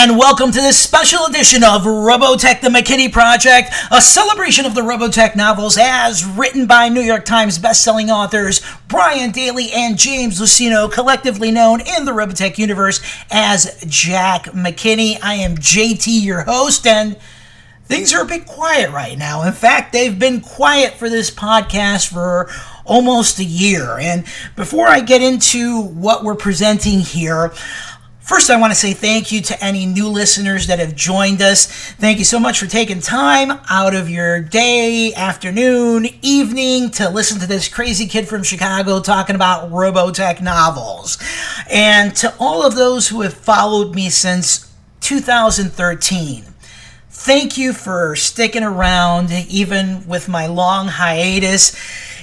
and welcome to this special edition of Robotech the McKinney Project, a celebration of the Robotech novels as written by New York Times bestselling authors Brian Daley and James Luceno, collectively known in the Robotech universe as Jack McKinney. I am JT, your host, and things are a bit quiet right now. In fact, they've been quiet for this podcast for almost a year. And before I get into what we're presenting here, First, I want to say thank you to any new listeners that have joined us. Thank you so much for taking time out of your day, afternoon, evening to listen to this crazy kid from Chicago talking about Robotech novels. And to all of those who have followed me since 2013, thank you for sticking around even with my long hiatus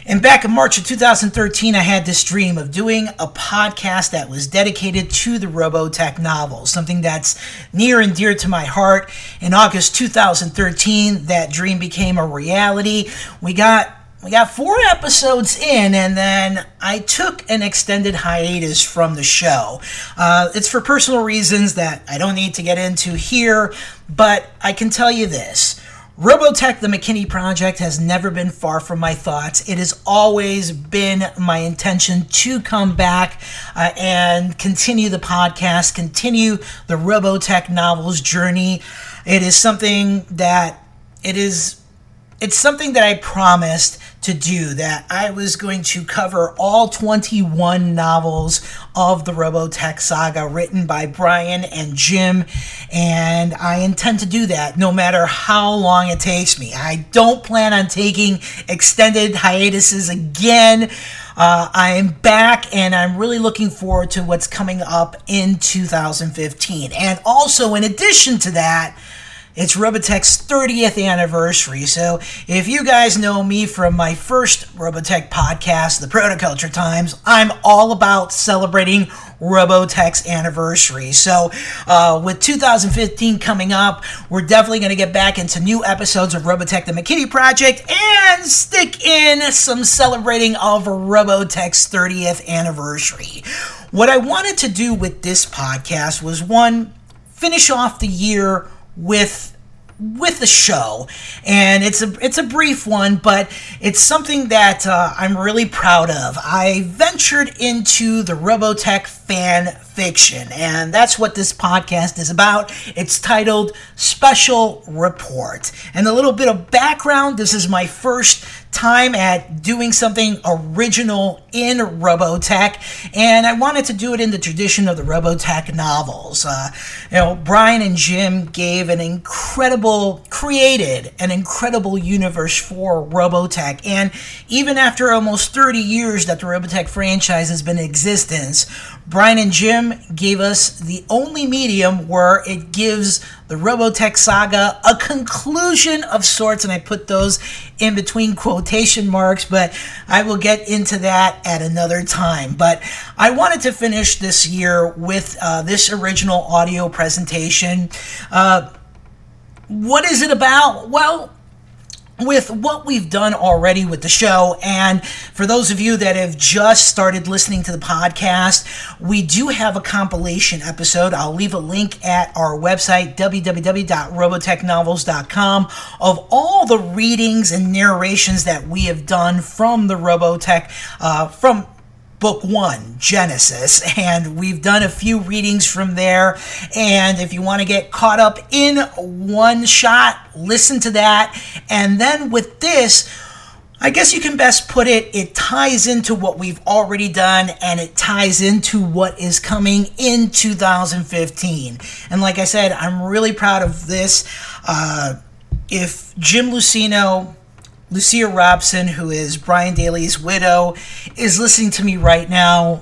and back in March of 2013, I had this dream of doing a podcast that was dedicated to the Robotech novels, something that's near and dear to my heart. In August 2013, that dream became a reality. We got we got four episodes in, and then I took an extended hiatus from the show. Uh, it's for personal reasons that I don't need to get into here, but I can tell you this Robotech, the McKinney Project, has never been far from my thoughts. It has always been my intention to come back uh, and continue the podcast, continue the Robotech novels journey. It is something that it is it's something that I promised to do that I was going to cover all 21 novels of the Robotech saga written by Brian and Jim and I intend to do that no matter how long it takes me. I don't plan on taking extended hiatuses again. Uh, I am back and I'm really looking forward to what's coming up in 2015. And also, in addition to that, it's Robotech's 30th anniversary. So, if you guys know me from my first Robotech podcast, The Protoculture Times, I'm all about celebrating Robotech's anniversary. So, uh, with 2015 coming up, we're definitely going to get back into new episodes of Robotech the McKinney Project and stick in some celebrating of Robotech's 30th anniversary. What I wanted to do with this podcast was one, finish off the year with with the show. And it's a it's a brief one but it's something that uh, i'm really proud of. I ventured into the robotech fan fiction and that's what this podcast is about. It's titled special report. And a little bit of background this is my first time at doing something original in Robotech, and I wanted to do it in the tradition of the Robotech novels. Uh, you know, Brian and Jim gave an incredible, created an incredible universe for Robotech, and even after almost 30 years that the Robotech franchise has been in existence, Brian and Jim gave us the only medium where it gives the Robotech saga a conclusion of sorts, and I put those in between quotation marks, but I will get into that at another time. But I wanted to finish this year with uh, this original audio presentation. Uh, what is it about? Well, with what we've done already with the show. And for those of you that have just started listening to the podcast, we do have a compilation episode. I'll leave a link at our website, www.robotechnovels.com, of all the readings and narrations that we have done from the Robotech, uh, from book one, Genesis, and we've done a few readings from there. And if you want to get caught up in one shot, listen to that. And then with this, I guess you can best put it, it ties into what we've already done and it ties into what is coming in 2015. And like I said, I'm really proud of this. Uh, if Jim Luceno Lucia Robson, who is Brian Daley's widow, is listening to me right now.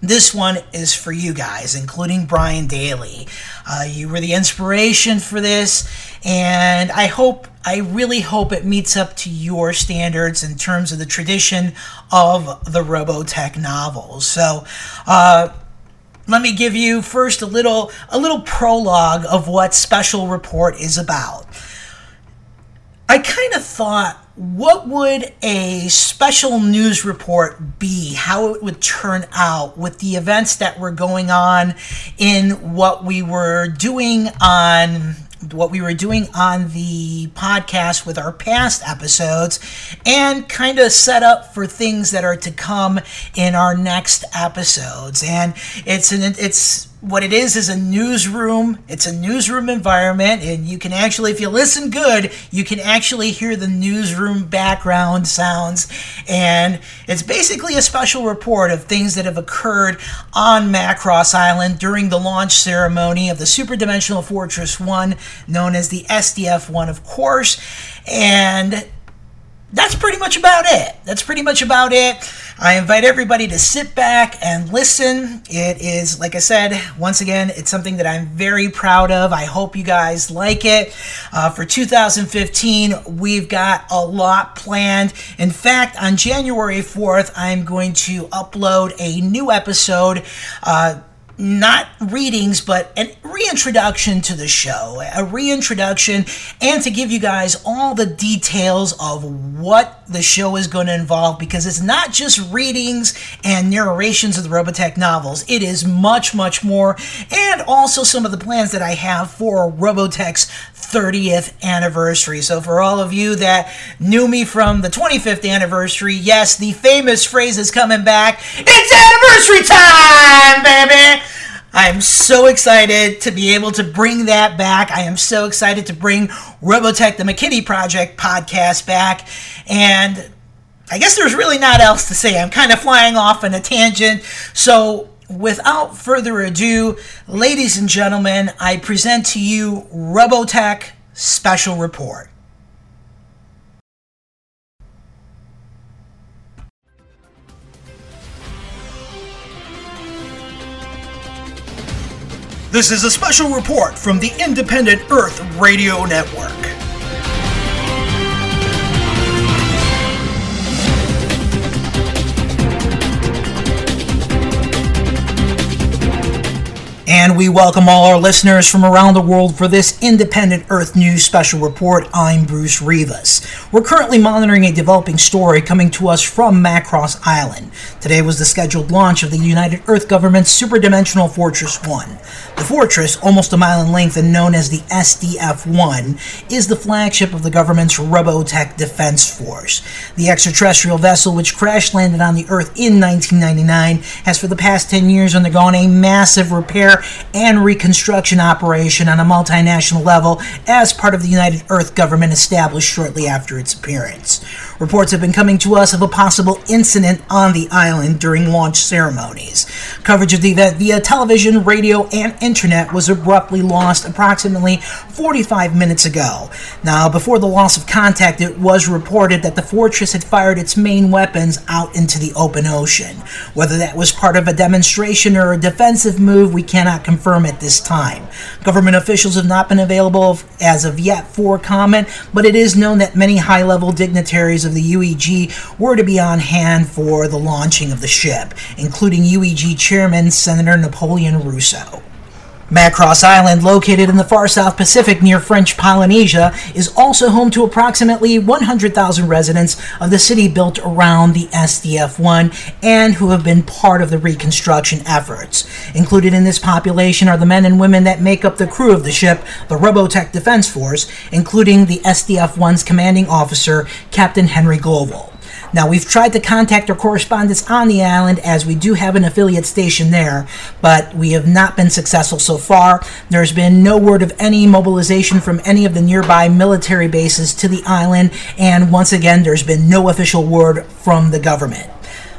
This one is for you guys, including Brian Daley. Uh, you were the inspiration for this, and I hope, I really hope it meets up to your standards in terms of the tradition of the Robotech novels. So, uh, let me give you first a little a little prologue of what Special Report is about. I kind of thought what would a special news report be? How it would turn out with the events that were going on in what we were doing on what we were doing on the podcast with our past episodes and kind of set up for things that are to come in our next episodes and it's an it's what it is is a newsroom. It's a newsroom environment, and you can actually, if you listen good, you can actually hear the newsroom background sounds. And it's basically a special report of things that have occurred on Macross Island during the launch ceremony of the Super Dimensional Fortress 1, known as the SDF 1, of course. And that's pretty much about it. That's pretty much about it. I invite everybody to sit back and listen. It is, like I said, once again, it's something that I'm very proud of. I hope you guys like it. Uh, for 2015, we've got a lot planned. In fact, on January 4th, I'm going to upload a new episode. Uh, not readings, but a reintroduction to the show, a reintroduction, and to give you guys all the details of what the show is going to involve because it's not just readings and narrations of the Robotech novels, it is much, much more, and also some of the plans that I have for Robotech's 30th anniversary. So, for all of you that knew me from the 25th anniversary, yes, the famous phrase is coming back it's anniversary time, baby! I'm so excited to be able to bring that back. I am so excited to bring Robotech the McKinney Project podcast back. And I guess there's really not else to say. I'm kind of flying off on a tangent. So, without further ado, ladies and gentlemen, I present to you Robotech Special Report. This is a special report from the Independent Earth Radio Network. And we welcome all our listeners from around the world for this Independent Earth News special report. I'm Bruce Rivas. We're currently monitoring a developing story coming to us from Macross Island. Today was the scheduled launch of the United Earth Government's Superdimensional Fortress 1. The fortress, almost a mile in length and known as the SDF 1, is the flagship of the government's Robotech Defense Force. The extraterrestrial vessel, which crash landed on the Earth in 1999, has for the past 10 years undergone a massive repair and reconstruction operation on a multinational level as part of the United Earth government established shortly after its appearance. Reports have been coming to us of a possible incident on the island during launch ceremonies. Coverage of the event via television, radio, and internet was abruptly lost approximately 45 minutes ago. Now, before the loss of contact, it was reported that the fortress had fired its main weapons out into the open ocean. Whether that was part of a demonstration or a defensive move, we cannot confirm at this time. Government officials have not been available as of yet for comment, but it is known that many high level dignitaries of the UEG were to be on hand for the launching of the ship, including UEG Chairman Senator Napoleon Russo. Macross Island, located in the far South Pacific near French Polynesia, is also home to approximately 100,000 residents of the city built around the SDF 1 and who have been part of the reconstruction efforts. Included in this population are the men and women that make up the crew of the ship, the Robotech Defense Force, including the SDF 1's commanding officer, Captain Henry Gloval. Now, we've tried to contact our correspondents on the island as we do have an affiliate station there, but we have not been successful so far. There's been no word of any mobilization from any of the nearby military bases to the island, and once again, there's been no official word from the government.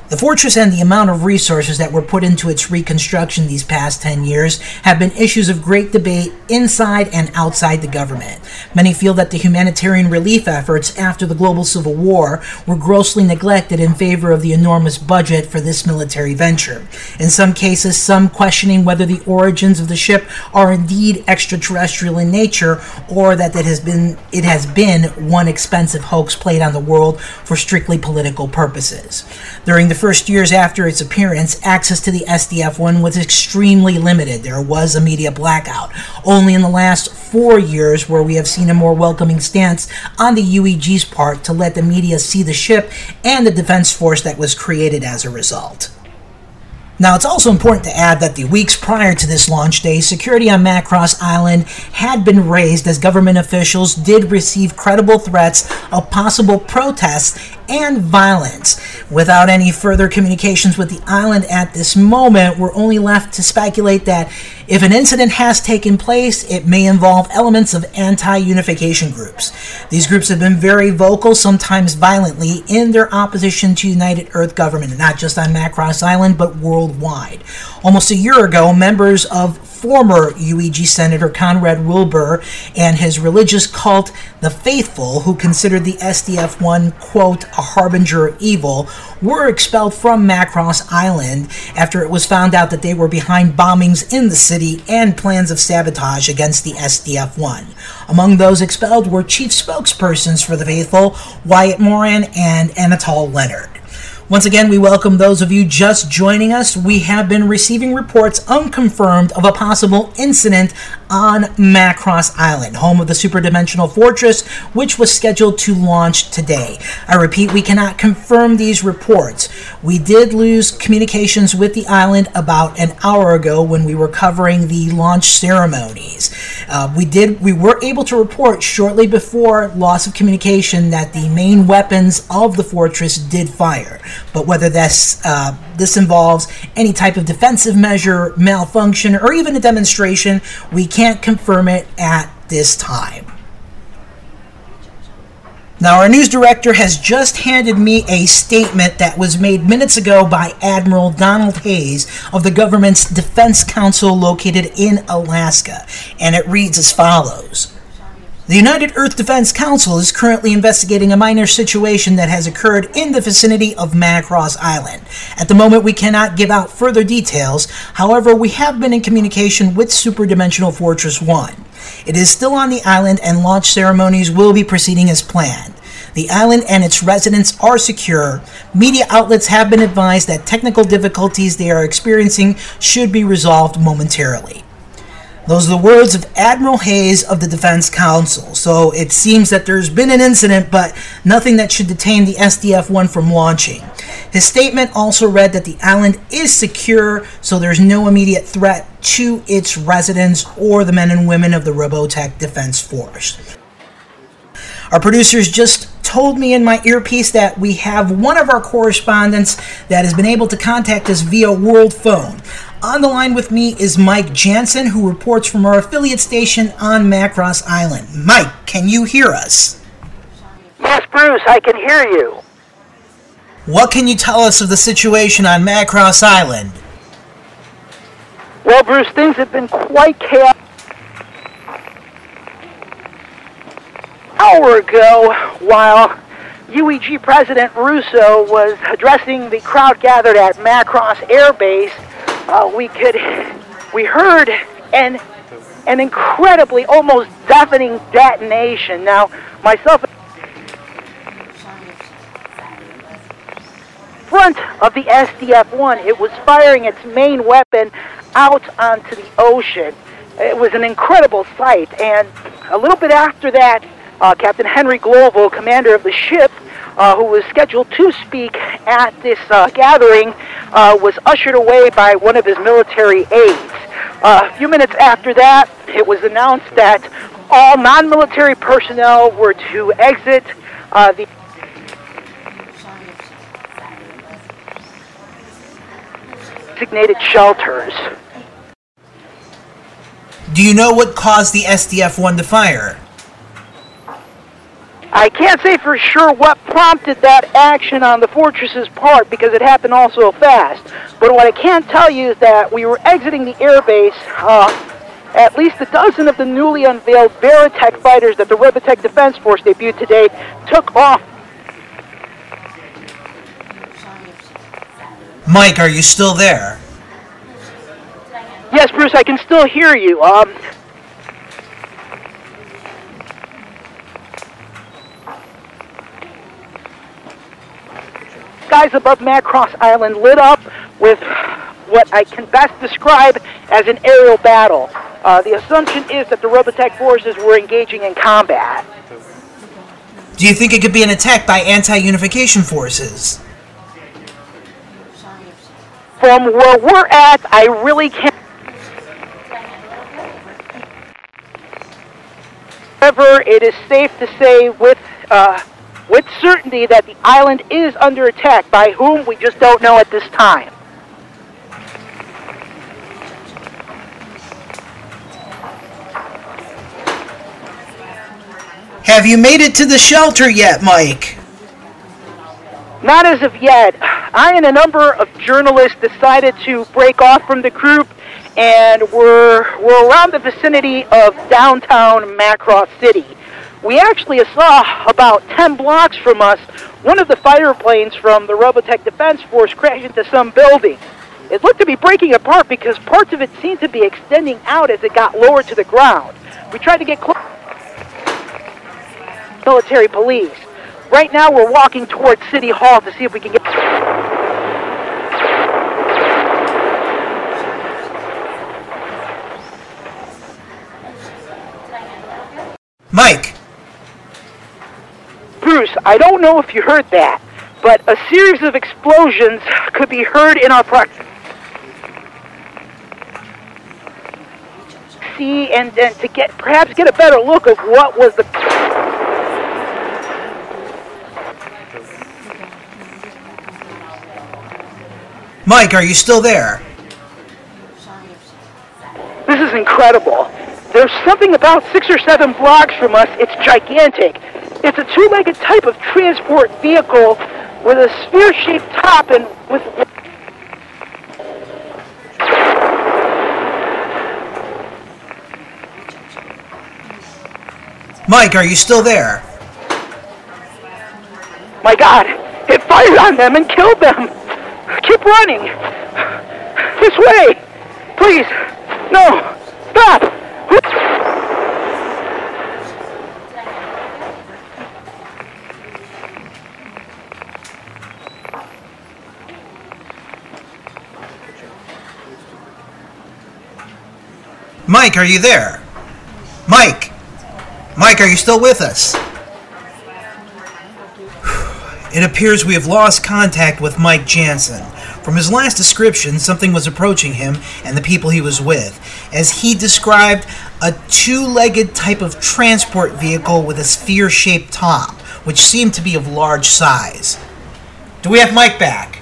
The fortress and the amount of resources that were put into its reconstruction these past 10 years have been issues of great debate inside and outside the government. Many feel that the humanitarian relief efforts after the global civil war were grossly neglected in favor of the enormous budget for this military venture. In some cases, some questioning whether the origins of the ship are indeed extraterrestrial in nature or that it has been it has been one expensive hoax played on the world for strictly political purposes. During the first years after its appearance, access to the SDF 1 was extremely limited. There was a media blackout. Only in the last four years, where we have seen a more welcoming stance on the UEG's part to let the media see the ship and the defense force that was created as a result. Now, it's also important to add that the weeks prior to this launch day, security on Macross Island had been raised as government officials did receive credible threats of possible protests and violence. Without any further communications with the island at this moment, we're only left to speculate that if an incident has taken place, it may involve elements of anti unification groups. These groups have been very vocal, sometimes violently, in their opposition to United Earth government, not just on Macross Island, but worldwide. Almost a year ago, members of former UEG Senator Conrad Wilbur and his religious cult, the Faithful, who considered the SDF 1, quote, a harbinger of evil, were expelled from Macross Island after it was found out that they were behind bombings in the city and plans of sabotage against the SDF 1. Among those expelled were chief spokespersons for the Faithful, Wyatt Moran and Anatole Leonard. Once again, we welcome those of you just joining us. We have been receiving reports unconfirmed of a possible incident on Macross Island, home of the superdimensional fortress, which was scheduled to launch today. I repeat, we cannot confirm these reports. We did lose communications with the island about an hour ago when we were covering the launch ceremonies. Uh, we did, we were able to report shortly before loss of communication that the main weapons of the fortress did fire. But whether this uh, this involves any type of defensive measure, malfunction, or even a demonstration, we can't confirm it at this time. Now, our news director has just handed me a statement that was made minutes ago by Admiral Donald Hayes of the government's Defense Council located in Alaska, and it reads as follows. The United Earth Defense Council is currently investigating a minor situation that has occurred in the vicinity of Macross Island. At the moment, we cannot give out further details. However, we have been in communication with Superdimensional Fortress 1. It is still on the island, and launch ceremonies will be proceeding as planned. The island and its residents are secure. Media outlets have been advised that technical difficulties they are experiencing should be resolved momentarily. Those are the words of Admiral Hayes of the Defense Council. So it seems that there's been an incident, but nothing that should detain the SDF 1 from launching. His statement also read that the island is secure, so there's no immediate threat to its residents or the men and women of the Robotech Defense Force. Our producers just told me in my earpiece that we have one of our correspondents that has been able to contact us via world phone. On the line with me is Mike Jansen, who reports from our affiliate station on Macross Island. Mike, can you hear us? Yes, Bruce, I can hear you. What can you tell us of the situation on Macross Island? Well, Bruce, things have been quite chaotic. Hour ago, while UEG President Russo was addressing the crowd gathered at Macross Air Base, uh, we could, we heard an, an incredibly, almost deafening detonation. Now, myself, front of the SDF-1, it was firing its main weapon out onto the ocean. It was an incredible sight, and a little bit after that, uh, Captain Henry Gloval, commander of the ship, uh, who was scheduled to speak at this uh, gathering, uh, was ushered away by one of his military aides. Uh, a few minutes after that, it was announced that all non-military personnel were to exit uh, the designated shelters. Do you know what caused the SDF-1 to fire? I can't say for sure what prompted that action on the fortress's part because it happened all so fast. But what I can tell you is that we were exiting the airbase. Uh, at least a dozen of the newly unveiled Veritech fighters that the Robotech Defense Force debuted today took off. Mike, are you still there? Yes, Bruce, I can still hear you. Um, skies above Macross Island lit up with what I can best describe as an aerial battle. Uh, the assumption is that the Robotech forces were engaging in combat. Do you think it could be an attack by anti-unification forces? From where we're at, I really can't. However, it is safe to say with uh, with certainty that the island is under attack. By whom, we just don't know at this time. Have you made it to the shelter yet, Mike? Not as of yet. I and a number of journalists decided to break off from the group, and we're, we're around the vicinity of downtown Macross City. We actually saw about 10 blocks from us one of the fighter planes from the Robotech Defense Force crash into some building. It looked to be breaking apart because parts of it seemed to be extending out as it got lower to the ground. We tried to get close. Military police. Right now, we're walking towards City Hall to see if we can get. Mike, Bruce, I don't know if you heard that, but a series of explosions could be heard in our proximity. See and then to get perhaps get a better look of what was the. Mike, are you still there? This is incredible. There's something about six or seven blocks from us. It's gigantic. It's a two-legged type of transport vehicle with a sphere-shaped top and with. Mike, are you still there? My God! It fired on them and killed them! Keep running! This way! Please! No! Stop! Mike, are you there? Mike! Mike, are you still with us? It appears we have lost contact with Mike Jansen. From his last description, something was approaching him and the people he was with, as he described a two legged type of transport vehicle with a sphere shaped top, which seemed to be of large size. Do we have Mike back?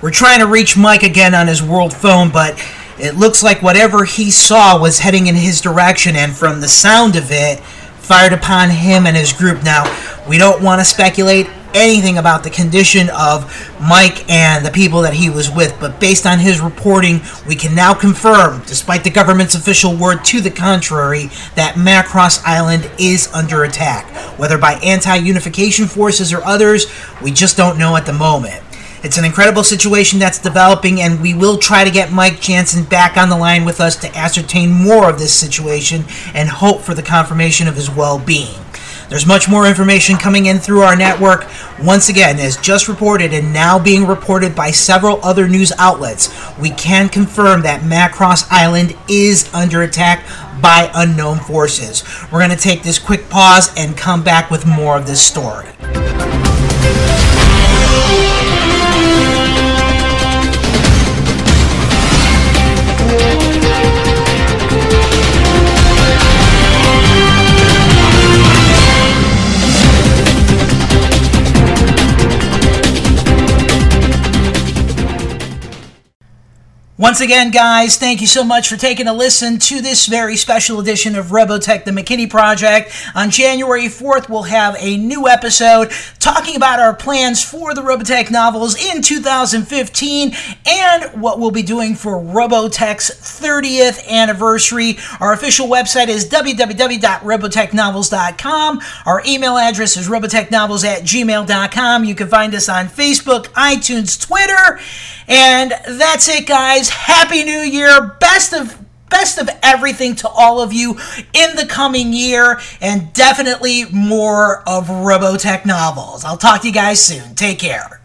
We're trying to reach Mike again on his world phone, but it looks like whatever he saw was heading in his direction, and from the sound of it, fired upon him and his group. Now, we don't want to speculate anything about the condition of Mike and the people that he was with, but based on his reporting, we can now confirm, despite the government's official word to the contrary, that Macross Island is under attack. Whether by anti unification forces or others, we just don't know at the moment. It's an incredible situation that's developing, and we will try to get Mike Jansen back on the line with us to ascertain more of this situation and hope for the confirmation of his well being. There's much more information coming in through our network. Once again, as just reported and now being reported by several other news outlets, we can confirm that Macross Island is under attack by unknown forces. We're going to take this quick pause and come back with more of this story. Once again, guys, thank you so much for taking a listen to this very special edition of Robotech the McKinney Project. On January 4th, we'll have a new episode talking about our plans for the Robotech novels in 2015 and what we'll be doing for Robotech's 30th anniversary. Our official website is www.robotechnovels.com. Our email address is robotechnovels at gmail.com. You can find us on Facebook, iTunes, Twitter. And that's it, guys. Happy New Year. Best of best of everything to all of you in the coming year and definitely more of Robotech novels. I'll talk to you guys soon. Take care.